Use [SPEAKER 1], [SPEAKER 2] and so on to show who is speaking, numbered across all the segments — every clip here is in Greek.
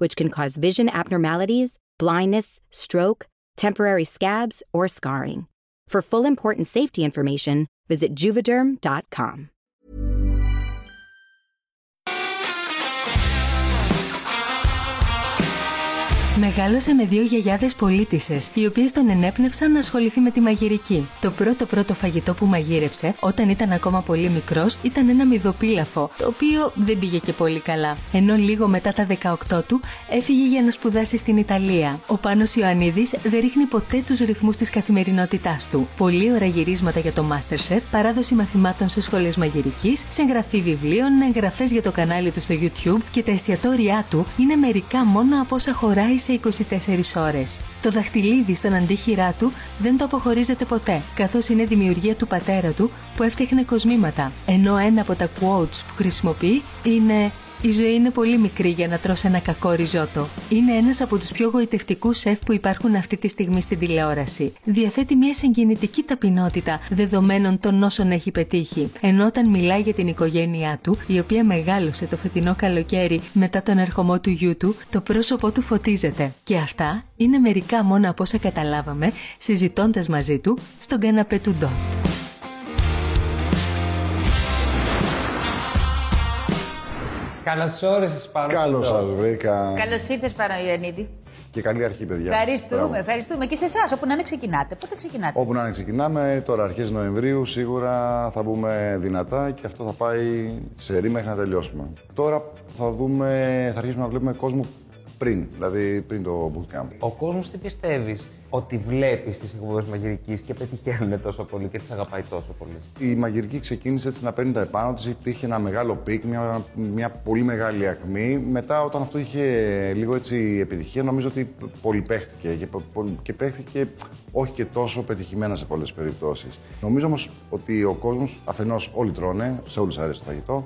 [SPEAKER 1] which can cause vision abnormalities, blindness, stroke, temporary scabs, or scarring. For full important safety information, visit juvederm.com.
[SPEAKER 2] Μεγάλωσε με δύο γιαγιάδες πολίτησες, οι οποίες τον ενέπνευσαν να ασχοληθεί με τη μαγειρική. Το πρώτο πρώτο φαγητό που μαγείρεψε όταν ήταν ακόμα πολύ μικρός ήταν ένα μυδοπίλαφο, το οποίο δεν πήγε και πολύ καλά. Ενώ λίγο μετά τα 18 του έφυγε για να σπουδάσει στην Ιταλία. Ο Πάνος Ιωαννίδης δεν ρίχνει ποτέ τους ρυθμούς της καθημερινότητάς του. Πολύ ωραία γυρίσματα για το Masterchef, παράδοση μαθημάτων σε σχολές μαγειρικής, συγγραφή βιβλίων, εγγραφές για το κανάλι του στο YouTube και τα εστιατόρια του είναι μερικά μόνο από όσα χωράει σε 24 ώρες. Το δαχτυλίδι στον αντίχειρά του δεν το αποχωρίζεται ποτέ, καθώς είναι δημιουργία του πατέρα του που έφτιαχνε κοσμήματα, ενώ ένα από τα quotes που χρησιμοποιεί είναι η ζωή είναι πολύ μικρή για να τρώσει ένα κακό ριζότο. Είναι ένας από τους πιο γοητευτικούς σεφ που υπάρχουν αυτή τη στιγμή στην τηλεόραση. Διαθέτει μια συγκινητική ταπεινότητα δεδομένων των όσων έχει πετύχει. Ενώ όταν μιλάει για την οικογένειά του, η οποία μεγάλωσε το φετινό καλοκαίρι μετά τον ερχομό του γιού του, το πρόσωπό του φωτίζεται. Και αυτά είναι μερικά μόνο από όσα καταλάβαμε συζητώντας μαζί του στον καναπέ του Ντότ.
[SPEAKER 3] Καλώς όρισες πάνω.
[SPEAKER 4] Καλώς σας βρήκα.
[SPEAKER 5] Καλώς ήρθες, Παναγιώτη.
[SPEAKER 4] Και καλή αρχή, παιδιά.
[SPEAKER 5] Ευχαριστούμε,
[SPEAKER 4] Μπράβο.
[SPEAKER 5] ευχαριστούμε. Και σε εσάς, όπου να είναι ξεκινάτε. Πότε ξεκινάτε;
[SPEAKER 4] Όπου να είναι ξεκινάμε, τώρα αρχές Νοεμβρίου σίγουρα θα μπούμε δυνατά και αυτό θα πάει σε ρή μέχρι να τελειώσουμε. Τώρα θα δούμε, θα αρχίσουμε να βλέπουμε κόσμο πριν, δηλαδή πριν το bootcamp.
[SPEAKER 3] Ο κόσμος τι πιστεύεις; Ότι βλέπεις τις εκπομπές μαγειρικής και πετυχαίνουν τόσο πολύ και τις αγαπάει τόσο πολύ.
[SPEAKER 4] Η μαγειρική ξεκίνησε έτσι να παίρνει τα επάνω της, υπήρχε ένα μεγάλο peak, μια, μια πολύ μεγάλη ακμή. Μετά όταν αυτό είχε λίγο έτσι επιτυχία, νομίζω ότι πολυπαίχτηκε και, πο- και παίχτηκε όχι και τόσο πετυχημένα σε πολλές περιπτώσεις. Νομίζω όμως ότι ο κόσμος, αφενός όλοι τρώνε, σε όλους αρέσει το φαγητό,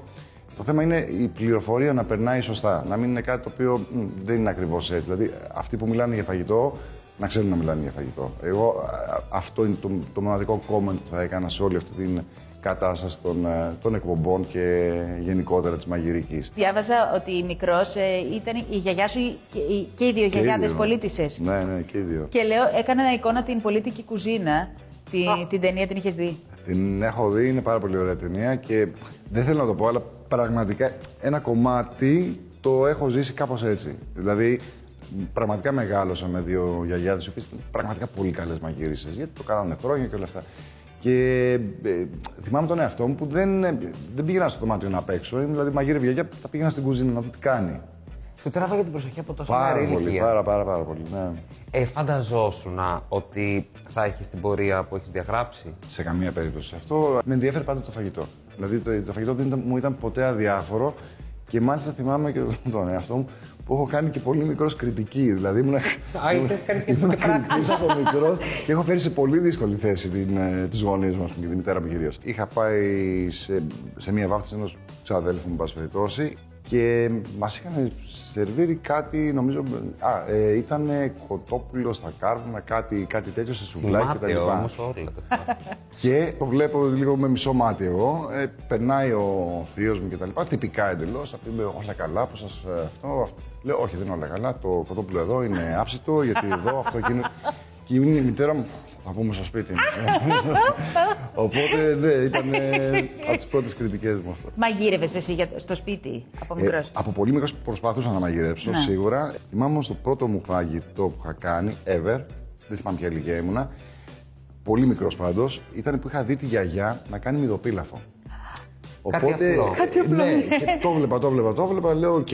[SPEAKER 4] το θέμα είναι η πληροφορία να περνάει σωστά, να μην είναι κάτι το οποίο μ, δεν είναι ακριβώς έτσι. Δηλαδή αυτοί που μιλάνε για φαγητό, να ξέρουν να μιλάνε για φαγητό. Εγώ α, αυτό είναι το, το μοναδικό comment που θα έκανα σε όλη αυτή την κατάσταση των, ε, των εκπομπών και γενικότερα της μαγειρικής.
[SPEAKER 5] Διάβαζα ότι μικρός ήταν η γιαγιά σου η- και οι, και οι δύο
[SPEAKER 4] Και οι
[SPEAKER 5] γιαγιάδες
[SPEAKER 4] δύο.
[SPEAKER 5] πολίτησες;
[SPEAKER 4] Ναι, ναι, και οι δύο.
[SPEAKER 5] Και λέω, έκανα εικόνα την πολίτικη κουζίνα. Τη, την ταινία την είχες δει;
[SPEAKER 4] Την έχω δει, είναι πάρα πολύ ωραία ταινία και δεν θέλω να το πω, αλλά πραγματικά ένα κομμάτι το έχω ζήσει κάπως έτσι. Δηλαδή, πραγματικά μεγάλωσα με δύο γιαγιάδες, οι οποίες ήταν πραγματικά πολύ καλές μαγείρισες, γιατί το κάνανε χρόνια και όλα αυτά. Και ε, θυμάμαι τον εαυτό μου που δεν, ε, δεν πήγαινα στο δωμάτιο να παίξω. Δηλαδή, μαγείρευε η γιαγιά, θα πήγαινα στην κουζίνα να δω τι κάνει.
[SPEAKER 3] Σου τράβαγε την προσοχή από τόσο
[SPEAKER 4] Πάρα
[SPEAKER 3] νεαρή
[SPEAKER 4] πολύ,
[SPEAKER 3] ηλικία.
[SPEAKER 4] πάρα, πάρα, πάρα πολύ. Ναι.
[SPEAKER 3] Ε, φανταζόσουν ότι θα έχεις την πορεία που έχεις διαγράψει;
[SPEAKER 4] σε καμία περίπτωση αυτό. Με ενδιαφέρει πάντα το φαγητό. Δηλαδή το, το φαγητό δεν ήταν, μου ήταν ποτέ αδιάφορο και μάλιστα θυμάμαι και τον εαυτό μου που έχω κάνει και πολύ μικρός κριτική. Δηλαδή ήμουν,
[SPEAKER 3] Α, είχες κάνει και
[SPEAKER 4] ήμουν
[SPEAKER 3] τέτοια πράγματα.
[SPEAKER 4] κριτικής από μικρός και έχω φέρει σε πολύ δύσκολη θέση την, ε, τους γονείς μας και τη μητέρα μου κυρίως. Είχα πάει σε, σε μια βάφτιση ενός ξαδέλφου μου, πάση περιπτώσει, και μας είχαν σερβίρει κάτι, νομίζω. Α, ε, ήταν κοτόπουλο στα κάρβουνα, κάτι, κάτι τέτοιο σε σουβλάκι κτλ.
[SPEAKER 3] Θυμάται όμως όλα. τα θυμάται.
[SPEAKER 4] Και το βλέπω λίγο με μισό μάτι εγώ. Ε, περνάει ο θείος μου κτλ. Τυπικά εντελώς. Θα πει όλα καλά, πώς σας αυτό, αυτό. Λέω, Όχι, δεν είναι όλα καλά. Το κοτόπουλο εδώ είναι άψητο, γιατί εδώ αυτό εκείνο. Και είναι η μητέρα μου. Θα πούμε στο σπίτι μου. Οπότε, ναι, ήταν από τις πρώτες κριτικές μου αυτό.
[SPEAKER 5] Μαγείρευες εσύ για, στο σπίτι από
[SPEAKER 4] Ε,
[SPEAKER 5] μικρός.
[SPEAKER 4] από πολύ μικρός προσπαθούσα να μαγειρέψω,
[SPEAKER 5] Ναι.
[SPEAKER 4] σίγουρα. Θυμάμαι όμως το πρώτο μου φαγητό που είχα κάνει, ever, δεν θυμάμαι ποια ηλικία ήμουνα, πολύ μικρός πάντως, ήταν που είχα δει τη γιαγιά να κάνει μυδοπίλαφο.
[SPEAKER 3] Κάτι απλό.
[SPEAKER 5] Κάτι απλό,
[SPEAKER 4] ναι,
[SPEAKER 5] ναι.
[SPEAKER 4] και το βλέπα, το βλέπα, το βλέπα, λέω οκ.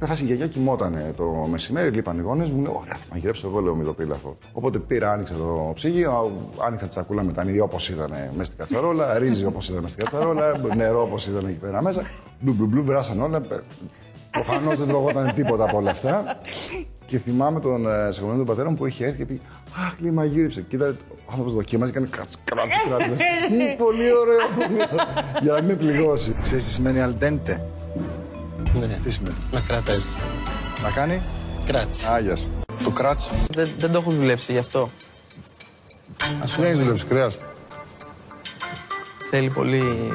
[SPEAKER 4] Είχα φάσει η γιαγιά κοιμότανε το μεσημέρι, λείπαν οι γονείς μου, λέω ωραία, θα μαγειρέψω εγώ, λέω μυδοπίλαφο. Οπότε πήρα, άνοιξα το ψυγείο, άνοιξα τη σακούλα με τα μύδια όπως ήταν μέσα στην κατσαρόλα, ρύζι όπως ήταν μέσα στην κατσαρόλα, νερό όπως ήταν εκεί πέρα μέσα. Μπλου μπλου μπλου, βράσαν όλα. Προφανώς δεν τρωγόταν τίποτα από όλα αυτά. Και θυμάμαι τον ε, συγγονέα του πατέρα μου που είχε έρθει και πει Αχ, λέει μαγείρεψε. Κοίτα, ο άνθρωπος δοκίμαζε και έκανε κράτ, κράτ, κράτ. Λες, «Μμ, Πολύ ωραίο. Για να μην με πληγώσει. Ξέρεις τι σημαίνει al dente.
[SPEAKER 6] Ναι,
[SPEAKER 4] Τι σημαίνει;
[SPEAKER 6] να κρατάει.
[SPEAKER 4] Να κάνει;
[SPEAKER 6] Κράτς.
[SPEAKER 4] Άγια σου. Το κράτ.
[SPEAKER 6] Δεν, δεν το έχω δουλέψει γι' αυτό.
[SPEAKER 4] Α σου έχει δουλέψει κρέας.
[SPEAKER 6] Θέλει πολύ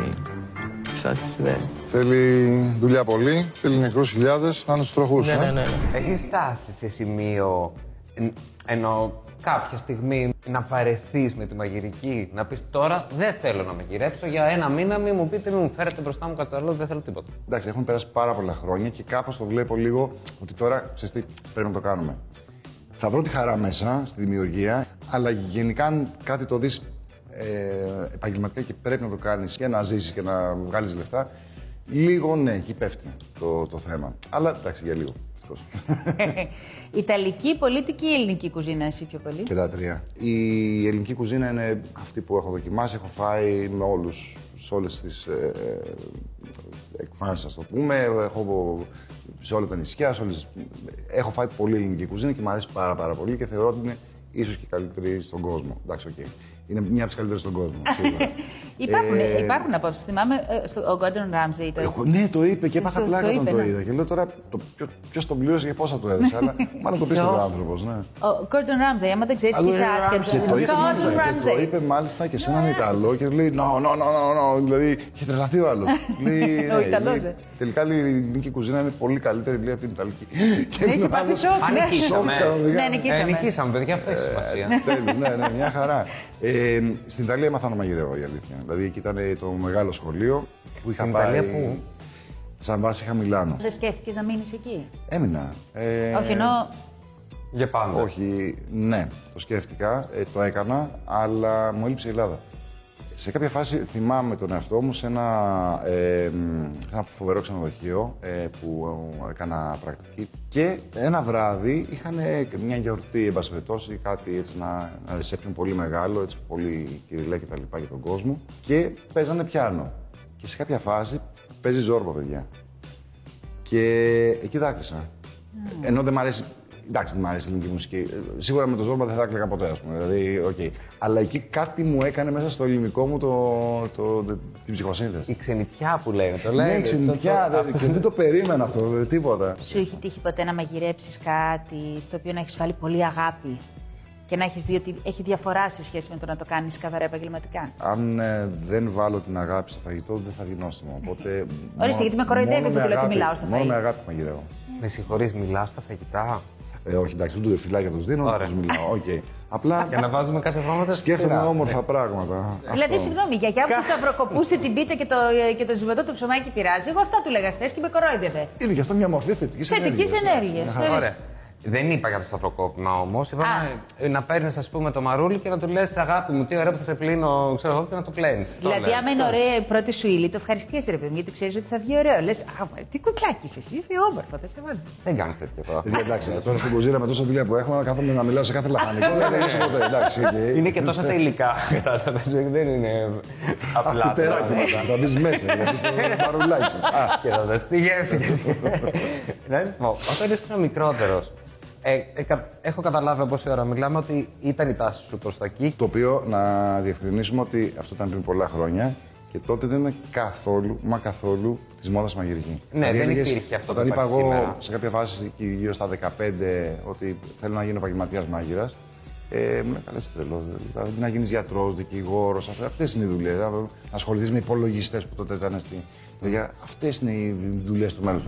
[SPEAKER 6] εξάσκηση, ναι.
[SPEAKER 7] Θέλει δουλειά πολύ, θέλει νεκρούς χιλιάδες, να είναι στους τροχούς.
[SPEAKER 6] Ναι,
[SPEAKER 7] ε.
[SPEAKER 6] ναι, ναι. ναι.
[SPEAKER 3] Έχει φτάσει σε σημείο εν- ενώ κάποια στιγμή να βαρεθείς με τη μαγειρική, να πεις τώρα δεν θέλω να μαγειρέψω για ένα μήνα, μην μου πείτε, μην μου φέρετε μπροστά μου κατσαρόλο, δεν θέλω τίποτα.
[SPEAKER 4] Εντάξει, έχουν περάσει πάρα πολλά χρόνια και κάπως το βλέπω λίγο ότι τώρα ξέρεις τι, πρέπει να το κάνουμε. Θα βρω τη χαρά μέσα στη δημιουργία, αλλά γενικά αν κάτι το δεις ε, επαγγελματικά και πρέπει να το κάνεις και να ζήσεις και να βγάλεις λεφτά, λίγο ναι, εκεί πέφτει το, το θέμα. Αλλά εντάξει, για λίγο. Ευτυχώς.
[SPEAKER 5] Ιταλική, πολίτικη ή ελληνική κουζίνα, εσύ πιο πολύ;
[SPEAKER 4] και τα τρία. Η ελληνική κουζίνα είναι αυτή που έχω δοκιμάσει, έχω φάει με όλους, σε όλες τις ε, εκφάνσεις, ας το πούμε. Έχω σε όλα τα νησιά, σε όλες... έχω φάει πολύ ελληνική κουζίνα και μου αρέσει πάρα, πάρα πολύ και θεωρώ ότι είναι ίσως και η καλύτερη στον κόσμο. Εντάξει, οκ. Είναι μια από τις καλύτερες στον κόσμο, σίγουρα.
[SPEAKER 5] Υπάρχουν,
[SPEAKER 4] Ε,
[SPEAKER 5] υπάρχουν απόψεις. Θυμάμαι ε, στο, ο Gordon Ramsay. Το...
[SPEAKER 4] Εγώ, ναι, το είπε και έπαθα
[SPEAKER 5] Το-
[SPEAKER 4] πλάκα
[SPEAKER 5] το
[SPEAKER 4] όταν
[SPEAKER 5] είπε,
[SPEAKER 4] το
[SPEAKER 5] ναι.
[SPEAKER 4] είδα. Και λέω τώρα, το, ποιο τον πλήρωσε και πόσα του έδωσε. αλλά μάλλον το πίστευε ο άνθρωπος, ναι.
[SPEAKER 5] Ο Gordon Ramsay, άμα δεν ξέρεις,
[SPEAKER 4] Αλλά
[SPEAKER 5] και είσαι
[SPEAKER 4] είναι
[SPEAKER 5] άσχετο.
[SPEAKER 4] Ramsey, το είπε
[SPEAKER 5] Gordon
[SPEAKER 4] μάλιστα, και Το
[SPEAKER 5] Ramsay.
[SPEAKER 4] είπε μάλιστα και σε έναν Ιταλό και λέει No, no, no, no, no. Δηλαδή είχε τρελαθεί ο άλλος.
[SPEAKER 5] Ο Ιταλός, ε.
[SPEAKER 4] Τελικά λέει, η ελληνική κουζίνα είναι πολύ καλύτερη λέει, από την Ιταλική. Και
[SPEAKER 5] Έχει
[SPEAKER 4] ήμουν
[SPEAKER 5] πάθει
[SPEAKER 4] άλλος,
[SPEAKER 5] σοκ,
[SPEAKER 3] Αν
[SPEAKER 5] ναι.
[SPEAKER 3] νικήσαμε.
[SPEAKER 4] κανονικά.
[SPEAKER 5] Ναι, νικήσαμε.
[SPEAKER 3] Ε, νικήσαμε, παιδιά, αυτό έχει σημασία.
[SPEAKER 4] Τέλειο, ναι, ναι, μια χαρά. Ε, στην Ιταλία έμαθα να μαγειρεύω η αλήθεια. Δηλαδή εκεί ήταν το μεγάλο σχολείο που είχα
[SPEAKER 3] Στην
[SPEAKER 4] πάει.
[SPEAKER 3] Ιταλία πού;
[SPEAKER 4] Σαν βάση είχα Μιλάνο.
[SPEAKER 5] Δεν σκέφτηκες να μείνεις εκεί;
[SPEAKER 4] Έμεινα. Ε,
[SPEAKER 5] Όχι, ενώ.
[SPEAKER 3] Για πάντα.
[SPEAKER 4] Όχι, ναι, το σκέφτηκα, ε, το έκανα, αλλά μου έλειψε η Ελλάδα. Σε κάποια φάση θυμάμαι τον εαυτό μου σε ένα, ε, μ, σε ένα φοβερό ξενοδοχείο ε, που ε, έκανα πρακτική και ένα βράδυ είχαν μια γιορτή, εν πάση περιπτώσει, κάτι έτσι, ένα, ένα reception πολύ μεγάλο, έτσι, πολύ κυριλέ και τα λοιπά για τον κόσμο και παίζανε πιάνο. Και σε κάποια φάση παίζει ζόρμπα, παιδιά. Και εκεί δάκρυσα. Ενώ δεν μ' αρέσει. Εντάξει, δεν μ' αρέσει η ελληνική μουσική. Ε, Σίγουρα με το ζόρμπα δεν θα έκλαιγα ποτέ, ας πούμε. Δηλαδή, οκ. Αλλά εκεί κάτι μου έκανε μέσα στο ελληνικό μου το, το, το- την ψυχοσύνθεση.
[SPEAKER 3] Η ξενιτιά που λένε, το λένε.
[SPEAKER 4] Ναι, ξενιτιά.
[SPEAKER 3] το-
[SPEAKER 4] δηλαδή, και δεν το περίμενα αυτό, δηλαδή, τίποτα.
[SPEAKER 5] Σου έχει τύχει ποτέ να μαγειρέψεις κάτι στο οποίο να έχεις βάλει πολύ αγάπη και να έχεις δει ότι έχει διαφορά σε σχέση με το να το κάνεις καθαρά επαγγελματικά;
[SPEAKER 4] Αν ε, δεν βάλω την αγάπη στο φαγητό, δεν θα βγει νόστιμο. Οπότε. μόνο-
[SPEAKER 5] γιατί με κοροϊδεύει
[SPEAKER 4] μόνο
[SPEAKER 5] που
[SPEAKER 4] με
[SPEAKER 5] του λέω ότι
[SPEAKER 4] αγάπη-
[SPEAKER 5] μιλάω στο
[SPEAKER 4] Μόνο
[SPEAKER 5] φαΐ.
[SPEAKER 4] με αγάπη μαγειρεύω.
[SPEAKER 3] Με συγχωρείς, μιλάς στα φαγητά.
[SPEAKER 4] Ε, όχι, εντάξει, δεν του φυλάκια τους δίνω,
[SPEAKER 3] Ωραία.
[SPEAKER 4] τους μιλάω. Οκ. Απλά
[SPEAKER 3] Για να βάζουμε κάποια πράγματα
[SPEAKER 4] σκέφτομαι
[SPEAKER 3] σειρά.
[SPEAKER 4] όμορφα πράγματα.
[SPEAKER 5] Δηλαδή,
[SPEAKER 4] Αυτό.
[SPEAKER 5] συγγνώμη, η γιαγιά που σταυροκοπούσε την πίτα και το, και το ζουμετό το ψωμάκι πειράζει. Εγώ αυτά του λέγα χθες και με κορόιδευε.
[SPEAKER 4] Είναι και αυτό μια μορφή θετικής
[SPEAKER 5] Θετικής ενέργειας.
[SPEAKER 3] Ωραία. Δεν είπα για το σταυροκόπημα όμως. Είπαμε ε, να παίρνεις, ας πούμε, το μαρούλι και να του λες: Αγάπη μου, τι ωραίο που θα σε πλύνω, ξέρω εγώ, και να το πλένεις.
[SPEAKER 5] Δηλαδή, άμα είναι ωραία η πρώτη σου ύλη, το ευχαριστιέσαι ρε παιδί, γιατί ξέρεις ότι θα βγει ωραίο. Λες, Α, μα, τι κουκλάκι είσαι, εσύ, είσαι όμορφο, θα σε βάλω.
[SPEAKER 3] Δεν κάνεις τέτοιο τώρα.
[SPEAKER 4] Παιδιά, εντάξει, τώρα στην κουζίνα με τόσα δουλειά που έχουμε, να κάθομαι να μιλάω σε κάθε λαχανικό. Δεν έχει ποτέ. Εντάξει, οκ.
[SPEAKER 3] Είναι και τόσα τα υλικά. Κατάλαβες. Δεν είναι απλά.
[SPEAKER 4] Κουτέρα
[SPEAKER 3] πράγματα.
[SPEAKER 4] και θα μπει μέσα, γιατί στο παρουλάκι. Α,
[SPEAKER 3] Και θα δώσει τη γεύση. Να σου πω, όταν ήσουν μικρότερος, ε, ε, κα- έχω καταλάβει από όση ώρα μιλάμε ότι ήταν η τάση σου προς τα εκεί.
[SPEAKER 4] Το οποίο να διευκρινίσουμε ότι αυτό ήταν πριν πολλά χρόνια και τότε δεν ήταν καθόλου, μα καθόλου της μόδας μαγειρική.
[SPEAKER 3] Ναι, δεν
[SPEAKER 4] έλεγες-
[SPEAKER 3] υπήρχε αυτό που
[SPEAKER 4] Όταν είπα
[SPEAKER 3] υπάρχει
[SPEAKER 4] εγώ
[SPEAKER 3] σήμερα.
[SPEAKER 4] σε κάποια φάση εκεί γύρω στα 15 ότι θέλω να γίνω επαγγελματίας μάγειρας, ε, μου λέει καλά, είσαι τρελό. Δηλαδή να γίνεις γιατρός, δικηγόρος, αυτές είναι οι δουλειές. Να ασχοληθείς με υπολογιστές που τότε ήταν στη. Αυτές είναι οι δουλειές του
[SPEAKER 3] μέλλοντος.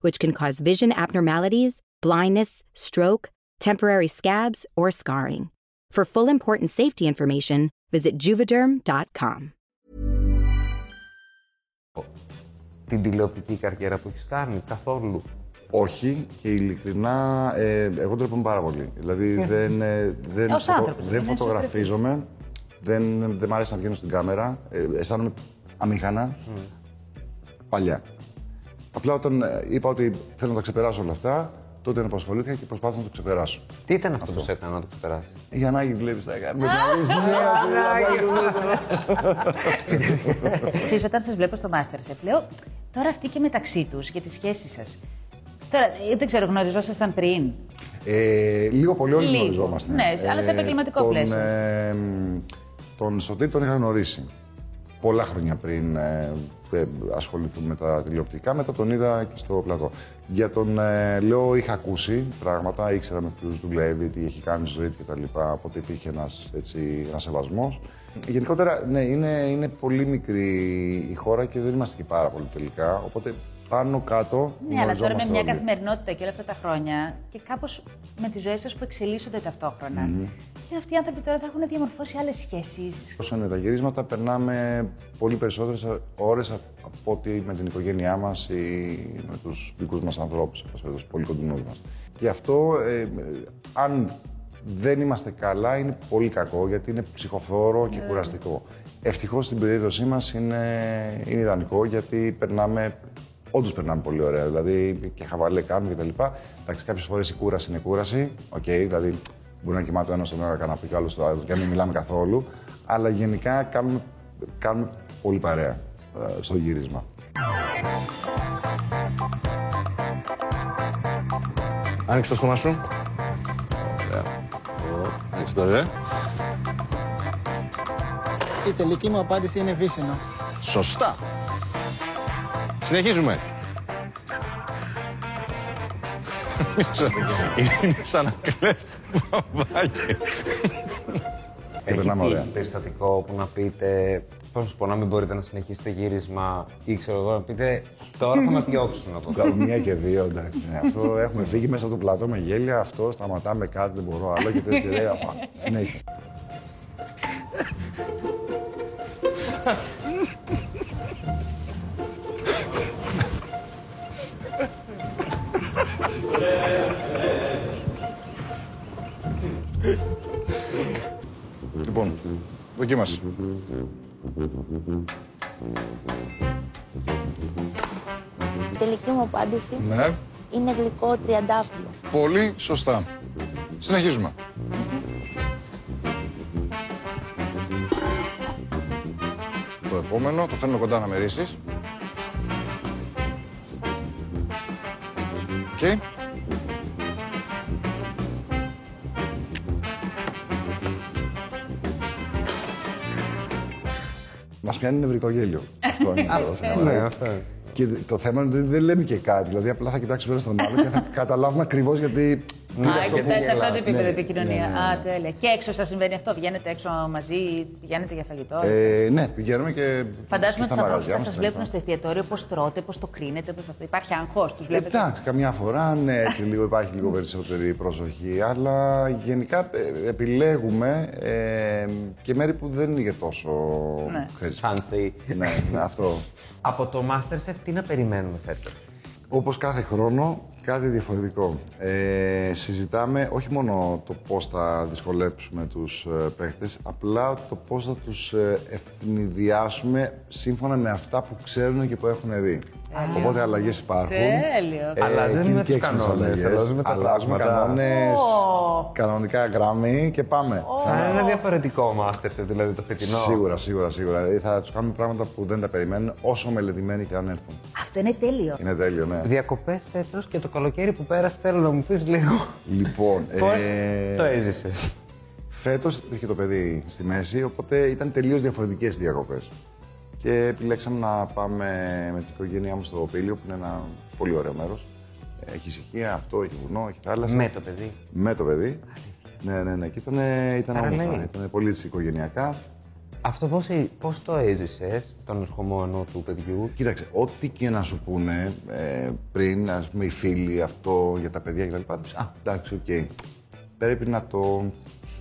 [SPEAKER 1] which can cause vision abnormalities, blindness, stroke, temporary scabs, or scarring. For full important safety information, visit juvederm.com.
[SPEAKER 3] την τηλεοπτική καριέρα που έχεις κάνει καθόλου;
[SPEAKER 4] Όχι και ειλικρινά ε, εγώ ντρέπομαι πάρα πολύ. Δηλαδή δεν, ε, δεν,
[SPEAKER 5] Ως άνθρωπος,
[SPEAKER 4] δεν
[SPEAKER 5] είναι
[SPEAKER 4] φωτογραφίζομαι, δεν, δεν μ' αρέσει να βγαίνω στην κάμερα, ε, αισθάνομαι αμήχανα, παλιά. Απλά όταν ε, είπα ότι θέλω να τα ξεπεράσω όλα αυτά, τότε απασχολήθηκα και προσπάθησα να το ξεπεράσω.
[SPEAKER 3] Τι ήταν αυτό, που σε έκανε να το ξεπεράσεις;
[SPEAKER 4] Για να βλέπεις τα κάνει.
[SPEAKER 5] Ξέρεις, όταν σας βλέπω στο Masterchef, λέω τώρα αυτοί και μεταξύ τους για τις σχέσεις σας. Τώρα, ε, δεν ξέρω, γνωριζόσασταν πριν;
[SPEAKER 4] Ε, λίγο πολύ όλοι
[SPEAKER 5] Λίγο.
[SPEAKER 4] γνωριζόμαστε.
[SPEAKER 5] Ναι, αλλά σε επαγγελματικό
[SPEAKER 4] τον,
[SPEAKER 5] πλαίσιο.
[SPEAKER 4] ε, τον Σωτήρ τον είχα γνωρίσει πολλά χρόνια πριν ε, ε, ασχοληθούμε με τα τηλεοπτικά. Μετά τον είδα και στο πλατό. Για τον ε, Λέω είχα ακούσει πράγματα, ήξερα με ποιους δουλεύει, τι έχει κάνει στη ζωή του κτλ. Οπότε υπήρχε ένας ένας σεβασμός. Γενικότερα, ναι, είναι, είναι πολύ μικρή η χώρα και δεν είμαστε και πάρα πολύ τελικά. Οπότε πάνω κάτω.
[SPEAKER 5] Ναι, αλλά τώρα με
[SPEAKER 4] γνωριζόμαστε
[SPEAKER 5] μια
[SPEAKER 4] όλοι.
[SPEAKER 5] καθημερινότητα και όλα αυτά τα χρόνια και κάπως με τις ζωές σας που εξελίσσονται ταυτόχρονα. Και αυτοί οι άνθρωποι τώρα θα έχουν διαμορφώσει άλλες σχέσεις.
[SPEAKER 4] Όσο είναι τα γυρίσματα, περνάμε πολύ περισσότερες ώρες από ότι με την οικογένειά μας ή με τους δικούς μας ανθρώπους, του πολύ κοντινούς μας. Και αυτό, ε, ε, αν δεν είμαστε καλά, είναι πολύ κακό γιατί είναι ψυχοφθόρο και κουραστικό. Ευτυχώς στην περίπτωσή μας είναι, είναι ιδανικό γιατί περνάμε. Όντως περνάμε πολύ ωραία. Δηλαδή και χαβαλέ κάνουμε κτλ. Εντάξει, κάποιες φορές η κούραση είναι κούραση. Οκ, δηλαδή μπορεί να κοιμάται ο ένας στον ένα καναπέ και ο άλλος στο άλλο και να μην μιλάμε καθόλου. Αλλά γενικά κάνουμε, κάνουμε πολύ παρέα ε, στο γύρισμα.
[SPEAKER 7] Άνοιξε το στόμα σου. Ωραία. Άνοιξε το ρε.
[SPEAKER 8] Η τελική μου απάντηση είναι βύσσινο.
[SPEAKER 7] Σωστά. Συνεχίζουμε. Είναι σαν να κλαις μπαμπάκι.
[SPEAKER 3] Έχει
[SPEAKER 4] περνάμε ωραία.
[SPEAKER 3] τύχει περιστατικό που να πείτε, πώς να σου πω, να μην μπορείτε να συνεχίσετε γύρισμα ή ξέρω εγώ να πείτε τώρα θα μας διώξουν από εδώ.
[SPEAKER 4] Κάνουμε μία και δύο, εντάξει. ναι. αυτό έχουμε φύγει μέσα από το πλατό με γέλια. Αυτό σταματάμε κάτι, δεν μπορώ άλλο και τέτοια. λέει, «Απα, Συνέχεια. Λοιπόν, δοκίμασε.
[SPEAKER 9] Η τελική μου απάντηση
[SPEAKER 7] Ναι,
[SPEAKER 9] είναι γλυκό τριαντάφυλλο.
[SPEAKER 7] πολύ σωστά. Συνεχίζουμε. Το επόμενο, το φέρνω κοντά να μυρίσεις. Οκ.
[SPEAKER 4] Μας πιάνει νευρικό γέλιο. Αυτό είναι το θέμα.
[SPEAKER 3] Ναι, αυτό. είναι.
[SPEAKER 4] Και το θέμα είναι ότι δεν λέμε και κάτι. Δηλαδή, απλά θα κοιτάξουμε ένα στον άλλο και θα καταλάβουμε ακριβώς γιατί.
[SPEAKER 5] Α, και φτάσει σε αυτό το επίπεδο
[SPEAKER 4] Ναι,
[SPEAKER 5] επικοινωνία.
[SPEAKER 4] ναι, ναι, ναι.
[SPEAKER 5] Α, τέλεια. Και έξω σας συμβαίνει αυτό. Βγαίνετε έξω μαζί, πηγαίνετε για φαγητό.
[SPEAKER 4] Ε, ναι, πηγαίνουμε και.
[SPEAKER 5] Φαντάζομαι
[SPEAKER 4] και
[SPEAKER 5] τους
[SPEAKER 4] στα
[SPEAKER 5] ανθρώπους
[SPEAKER 4] μαγαζιά
[SPEAKER 5] θα
[SPEAKER 4] μας
[SPEAKER 5] σα
[SPEAKER 4] και
[SPEAKER 5] βλέπουν
[SPEAKER 4] τα
[SPEAKER 5] στο εστιατόριο πώς τρώτε, πώς το κρίνετε, πώς αυτό. Υπάρχει αγχώ, τους βλέπετε;
[SPEAKER 4] Εντάξει, καμιά φορά ναι, έτσι λίγο υπάρχει λίγο περισσότερη προσοχή, αλλά γενικά ε, επιλέγουμε ε, και μέρη που δεν είναι και τόσο.
[SPEAKER 5] Ναι.
[SPEAKER 4] ξέρεις.
[SPEAKER 3] Fancy.
[SPEAKER 4] ναι, ναι, αυτό.
[SPEAKER 3] Από το Masterchef τι να περιμένουμε φέτος;
[SPEAKER 4] Όπως κάθε χρόνο, κάτι διαφορετικό. Ε, συζητάμε όχι μόνο το πώς θα δυσκολέψουμε τους ε, παίχτες, απλά το πώς θα τους ε, ευνηδιάσουμε σύμφωνα με αυτά που ξέρουν και που έχουν δει. Οπότε αλλαγές υπάρχουν.
[SPEAKER 5] Τέλειο.
[SPEAKER 4] Ε,
[SPEAKER 3] Αλλάζουμε
[SPEAKER 4] και-
[SPEAKER 3] με
[SPEAKER 4] και
[SPEAKER 3] τους
[SPEAKER 4] έξυπνες
[SPEAKER 3] κανόνες,
[SPEAKER 4] αλλαγές.
[SPEAKER 3] αλλάζουμε τα
[SPEAKER 4] Αλλάζουμε
[SPEAKER 3] πράγματα.
[SPEAKER 4] κανόνες,
[SPEAKER 5] Ω.
[SPEAKER 4] κανονικά γράμμη και πάμε.
[SPEAKER 3] Θα είναι διαφορετικό Masterchef, δηλαδή το φετινό.
[SPEAKER 4] Σίγουρα, σίγουρα, σίγουρα. Δηλαδή, θα τους κάνουμε πράγματα που δεν τα περιμένουν, όσο μελετημένοι και αν έρθουν.
[SPEAKER 5] Αυτό είναι τέλειο.
[SPEAKER 4] Είναι τέλειο, ναι.
[SPEAKER 3] Διακοπές φέτο και το καλοκαίρι που πέρασε, θέλω να μου πεις λίγο.
[SPEAKER 4] Λοιπόν,
[SPEAKER 3] Πώς
[SPEAKER 4] ε,
[SPEAKER 3] το έζησες;
[SPEAKER 4] Φέτος υπήρχε το παιδί στη μέση, οπότε ήταν τελείως διαφορετικές οι διακοπές. Και επιλέξαμε να πάμε με την οικογένειά μου στο Πήλιο, που είναι ένα πολύ ωραίο μέρος. Έχει ησυχία, αυτό, έχει βουνό, έχει θάλασσα.
[SPEAKER 3] Με το παιδί.
[SPEAKER 4] Με το παιδί. Ναι, ναι, ναι. Και ήταν, ήταν
[SPEAKER 3] Άρα
[SPEAKER 4] όμορφα.
[SPEAKER 3] λέει.
[SPEAKER 4] Ήταν πολύ έτσι οικογενειακά.
[SPEAKER 3] Αυτό πώς πώς το έζησες, τον ερχομό του παιδιού;
[SPEAKER 4] Κοίταξε, ό,τι και να σου πούνε ε, πριν, ας πούμε, οι φίλοι, αυτό για τα παιδιά κτλ. τους, Α, εντάξει, οκ. Πρέπει να το,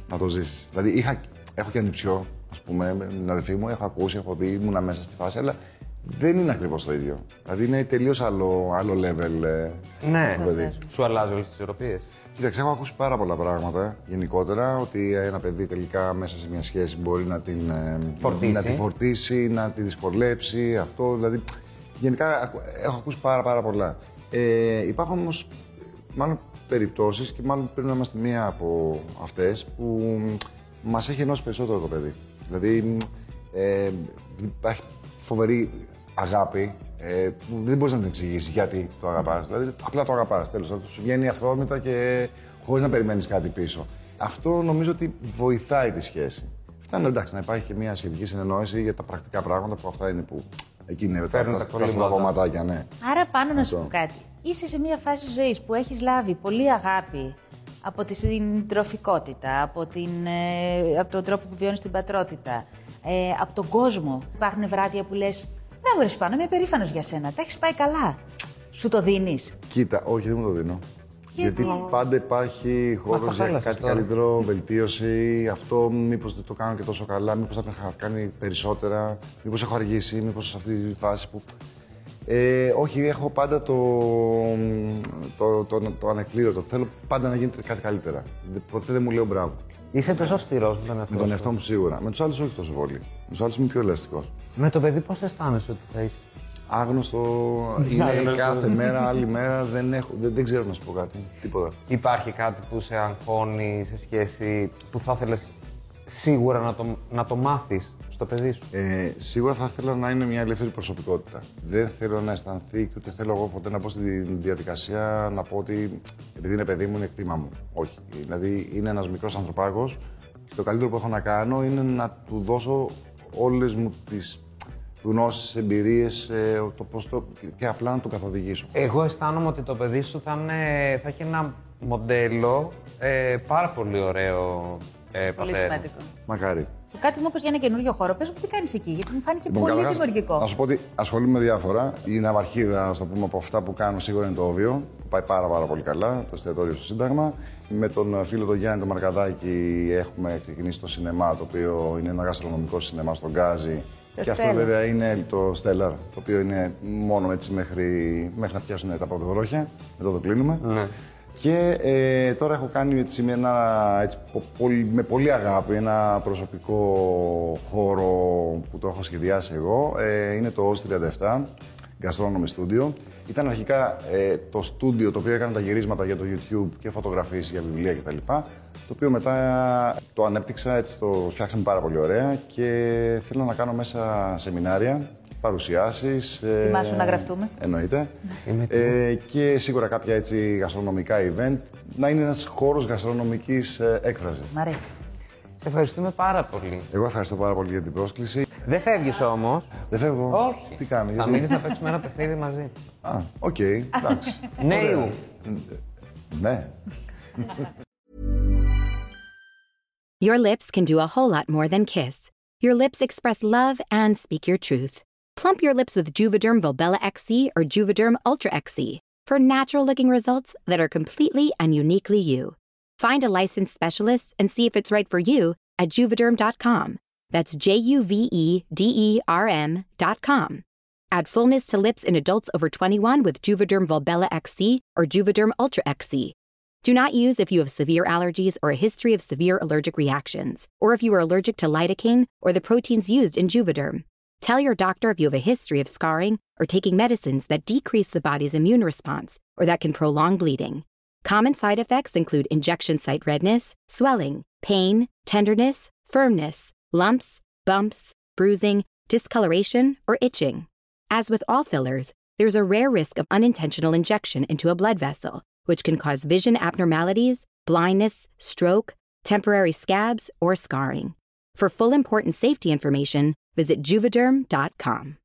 [SPEAKER 4] να το ζήσεις. Δηλαδή, είχα, έχω και ανιψιό, ας πούμε, με την αδερφή μου, έχω ακούσει, έχω δει, ήμουνα μέσα στη φάση, αλλά δεν είναι ακριβώς το ίδιο. Δηλαδή, είναι τελείως άλλο, άλλο level. Ε,
[SPEAKER 3] Ναι,
[SPEAKER 4] το παιδί.
[SPEAKER 3] σου αλλάζει όλες τις ισορροπίε.
[SPEAKER 4] Κοίταξε, έχω ακούσει πάρα πολλά πράγματα γενικότερα. Ότι ένα παιδί τελικά μέσα σε μια σχέση μπορεί να την ε,
[SPEAKER 3] Φορτίσει.
[SPEAKER 4] να τη φορτίσει, να τη δυσκολέψει. Αυτό δηλαδή. Γενικά ακου- έχω ακούσει πάρα, πάρα πολλά. Ε, υπάρχουν όμως μάλλον περιπτώσεις και μάλλον πρέπει να είμαστε μία από αυτές που μας έχει ενώσει περισσότερο το παιδί. Δηλαδή ε, υπάρχει φοβερή αγάπη ε, που δεν μπορείς να την εξηγήσεις γιατί το αγαπάς. Δηλαδή, απλά το αγαπάς. Τέλος πάντων, σου βγαίνει αυθόρμητα και χωρίς να περιμένεις κάτι πίσω. Αυτό νομίζω ότι βοηθάει τη σχέση. Φτάνει εντάξει να υπάρχει και μια σχετική συνεννόηση για τα πρακτικά πράγματα που αυτά είναι που εκεί είναι τα,
[SPEAKER 3] Φέρνουν
[SPEAKER 4] τα,
[SPEAKER 3] τα
[SPEAKER 4] τα
[SPEAKER 3] κολλήματα.
[SPEAKER 4] στραβωματάκια, ναι.
[SPEAKER 5] Άρα πάνω να σου
[SPEAKER 4] Αυτό.
[SPEAKER 5] πω κάτι. Είσαι σε μια φάση ζωής που έχεις λάβει πολύ αγάπη από τη συντροφικότητα, από, την, ε, από τον τρόπο που βιώνεις την πατρότητα, ε, από τον κόσμο. Υπάρχουν βράδια που λες «Μπράβο ρε Σπάνο, είμαι περήφανος για σένα, τα έχεις πάει καλά». Σου το δίνεις.
[SPEAKER 4] Κοίτα, όχι, δεν μου το δίνω.
[SPEAKER 5] Γιατί;
[SPEAKER 4] Γιατί πάντα υπάρχει χώρος
[SPEAKER 3] τα
[SPEAKER 4] για
[SPEAKER 3] χάλασες
[SPEAKER 4] κάτι
[SPEAKER 3] τώρα.
[SPEAKER 4] καλύτερο, βελτίωση. Αυτό μήπως δεν το κάνω και τόσο καλά, μήπως θα το είχα κάνει περισσότερα, μήπως έχω αργήσει, μήπως σε αυτή τη φάση που. Ε, όχι, έχω πάντα το, το, το, το, το ανεκλήρωτο. Θέλω πάντα να γίνεται κάτι καλύτερα. Δεν- Ποτέ δεν μου λέω μπράβο.
[SPEAKER 3] Είσαι τόσο αυστηρός με τον εαυτό
[SPEAKER 4] Με τον
[SPEAKER 3] σου.
[SPEAKER 4] εαυτό μου σίγουρα. Με τους άλλους όχι τόσο πολύ. Με τους άλλους είμαι πιο ελαστικός.
[SPEAKER 3] Με το παιδί πώς αισθάνεσαι ότι θα είσαι.
[SPEAKER 4] Άγνωστο είναι κάθε μέρα, άλλη μέρα. Δεν, έχω, δεν, δεν ξέρω να σου πω κάτι. Τίποτα.
[SPEAKER 3] Υπάρχει κάτι που σε αγχώνει σε σχέση που θα ήθελες σίγουρα να το, να το μάθεις; Στο παιδί σου.
[SPEAKER 4] Ε, σίγουρα θα ήθελα να είναι μια ελεύθερη προσωπικότητα. Δεν θέλω να αισθανθεί και ούτε θέλω εγώ ποτέ να πω στη διαδικασία να πω ότι επειδή είναι παιδί μου είναι κτήμα μου. Όχι. Δηλαδή είναι ένας μικρός ανθρωπάκος και το καλύτερο που έχω να κάνω είναι να του δώσω όλες μου τις γνώσεις, εμπειρίες, το πώς το, και απλά να τον καθοδηγήσω.
[SPEAKER 3] Εγώ αισθάνομαι ότι το παιδί σου θα, είναι, θα έχει ένα μοντέλο ε, πάρα πολύ ωραίο ε,
[SPEAKER 5] Πολύ
[SPEAKER 3] πατέρα.
[SPEAKER 5] σημαντικό.
[SPEAKER 4] Μακάρι.
[SPEAKER 5] Και κάτι μου είπες για ένα καινούριο χώρο. Πες μου τι κάνεις εκεί, γιατί μου φάνηκε
[SPEAKER 4] Λοιπόν,
[SPEAKER 5] πολύ
[SPEAKER 4] καταρχάς,
[SPEAKER 5] δημιουργικό.
[SPEAKER 4] Να σου πω ότι ασχολούμαι με διάφορα. Η ναυαρχίδα, να το πούμε από αυτά που κάνω, σίγουρα είναι το όβιο, που πάει πάρα, πάρα πολύ καλά, το εστιατόριο στο Σύνταγμα. Με τον φίλο τον Γιάννη τον Μαρκαδάκη έχουμε ξεκινήσει το σινεμά, το οποίο είναι ένα γαστρονομικό σινεμά στον Γκάζι.
[SPEAKER 5] Το
[SPEAKER 4] και αυτό
[SPEAKER 5] Stellar.
[SPEAKER 4] βέβαια είναι το Stellar, το οποίο είναι μόνο έτσι μέχρι, μέχρι να πιάσουν τα πρώτα βρόχια. Μετά το κλείνουμε.
[SPEAKER 3] Ναι.
[SPEAKER 4] Και ε, τώρα έχω κάνει έτσι, με, ένα, έτσι, πο- πολύ, με πολύ αγάπη ένα προσωπικό χώρο που το έχω σχεδιάσει εγώ. Ε, είναι το OS 37, Gastronomy Studio. Ήταν αρχικά ε, το στούντιο το οποίο έκανε τα γυρίσματα για το YouTube και φωτογραφίες για βιβλία κτλ. Το οποίο μετά το ανέπτυξα, έτσι το φτιάξαμε πάρα πολύ ωραία και θέλω να κάνω μέσα σεμινάρια, παρουσιάσεις. ε,
[SPEAKER 5] Θυμάσαι να γραφτούμε.
[SPEAKER 4] Εννοείται. Ε, και σίγουρα κάποια έτσι γαστρονομικά event. Να είναι ένας χώρος γαστρονομικής ε, έκφρασης.
[SPEAKER 5] Μ' αρέσει.
[SPEAKER 3] Σε ευχαριστούμε πάρα πολύ.
[SPEAKER 4] Εγώ ευχαριστώ πάρα πολύ για την πρόσκληση.
[SPEAKER 3] Δεν φεύγεις όμως.
[SPEAKER 4] Δεν φεύγω.
[SPEAKER 3] Όχι.
[SPEAKER 4] Τι κάνει,
[SPEAKER 3] Θα
[SPEAKER 4] γιατί...
[SPEAKER 3] μείνεις να παίξουμε ένα παιχνίδι μαζί.
[SPEAKER 4] Α, οκ, εντάξει.
[SPEAKER 3] Νέου.
[SPEAKER 4] ναι.
[SPEAKER 1] Your lips can do a whole lot more than kiss. Your lips express love and speak your truth. Plump your lips with Juvederm Volbella XC or Juvederm Ultra XC for natural looking results that are completely and uniquely you. Find a licensed specialist and see if it's right for you at juvederm.com. That's J U V E D E R M.com. Add fullness to lips in adults over 21 with Juvederm Volbella XC or Juvederm Ultra XC. Do not use if you have severe allergies or a history of severe allergic reactions, or if you are allergic to lidocaine or the proteins used in Juvederm. Tell your doctor if you have a history of scarring or taking medicines that decrease the body's immune response or that can prolong bleeding. Common side effects include injection site redness, swelling, pain, tenderness, firmness, lumps, bumps, bruising, discoloration, or itching. As with all fillers, there's a rare risk of unintentional injection into a blood vessel, which can cause vision abnormalities, blindness, stroke, temporary scabs, or scarring. For full important safety information, visit juvederm.com.